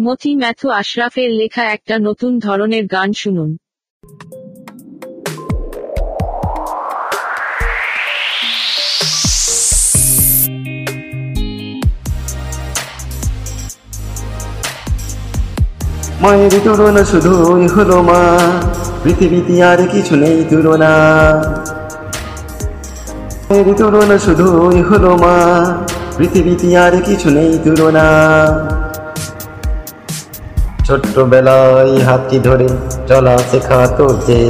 মতি Matthew আশরাফের লেখা একটা নতুন ধরনের গান শুনুন। মায়ের তুলনা শুধুই হলো মা, পৃথিবীতে আর কিছু নেই তুলনা। মায়ের তুলনা শুধুই হলো মা, পৃথিবীতে আর কিছু নেই তুলনা। ছোট্টবেলায় হাতটি ধরে চলা শেখাতো যে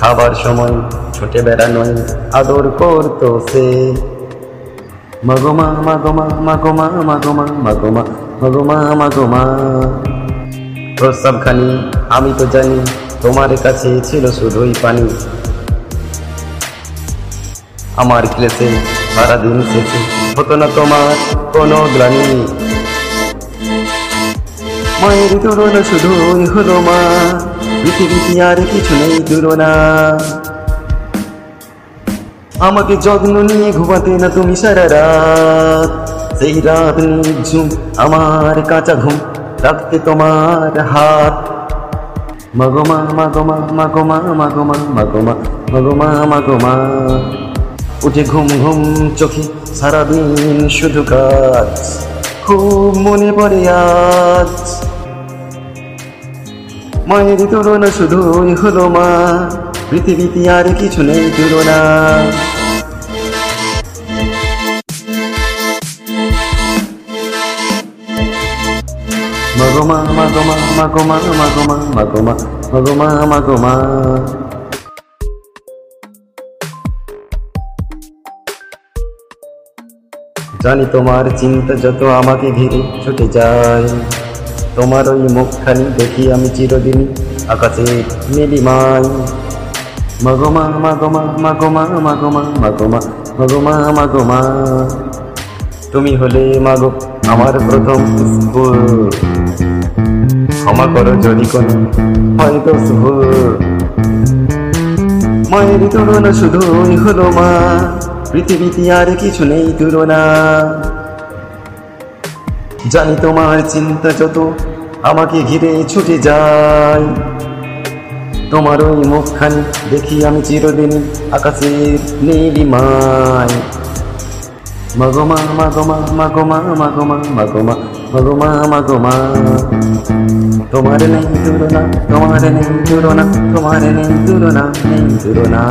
খাবার সময় ছুটে বেড়ানোয় আদর করতো সে। মাগোমা মাগোমা মাগোমা মাগোমা মাগোমা মাগোমা মাগোমা প্রস্তাবখানি, আমি তো জানি তোমার কাছে ছিল শুধুই পানি। আমার ক্লেসে সারাদিন শেষে হতো না তোমার কোনো গ্লানি। মায়ের তুলনা শুধুই হলো মা। পৃথিবীতে আর কিছু নেই তুলনা আমাকে যত্ন নিয়ে ঘুমাতে না তুমি সারা রাত। সেই রাত নিঝুম আমার কাঁচা ঘুম রাখতে তোমার হাত। মাগোমা মাগোমা মাগোমা মাগোমা মাগোমা মাগোমা মাগোমা উঠে ঘুম ঘুম চোখে সারাদিন শুধু কাজ। খুব মনে পড়ে আজ। মায়ের তুলনা শুধুই হলো মা। পৃথিবীতে আর কিছু নেই তুলনা। মাগোমা মাগোমা মাগোমা মাগোমা মাগোমা মাগোমা মাগোমা জানি তোমার চিন্তা যত আমাকে ঘিরে ছুটে যায়। তোমার ওই মুখখানি দেখি আমি চিরদিন আকাশে নীলিমাই মাগোমা মাগোমা মাগোমা মাগোমা মাগোমা মাগোমা মাগোমা তুমি হলে মাগো আমার প্রথম ক্ষমা করো যদি কোনো হয়তো ভুল মায়ের তুলনা শুধুই হলো মা। পৃথিবীতে আর কিছু নেই তুলনা। জানি তোমার চিন্তা যত, আমাকে ঘিরে ছুটে যায় তোমার ওই মুখখানি দেখি আমি চিরদিন আকাশের নীলিমায় মাগোমা মাগোমা মাগোমা মাগোমা মাগোমা মাগোমা মাগোমা তোমার নেই তুলনা, তোমার নেই তুলনা, তোমার নেই তুলনা নেই তুলনা।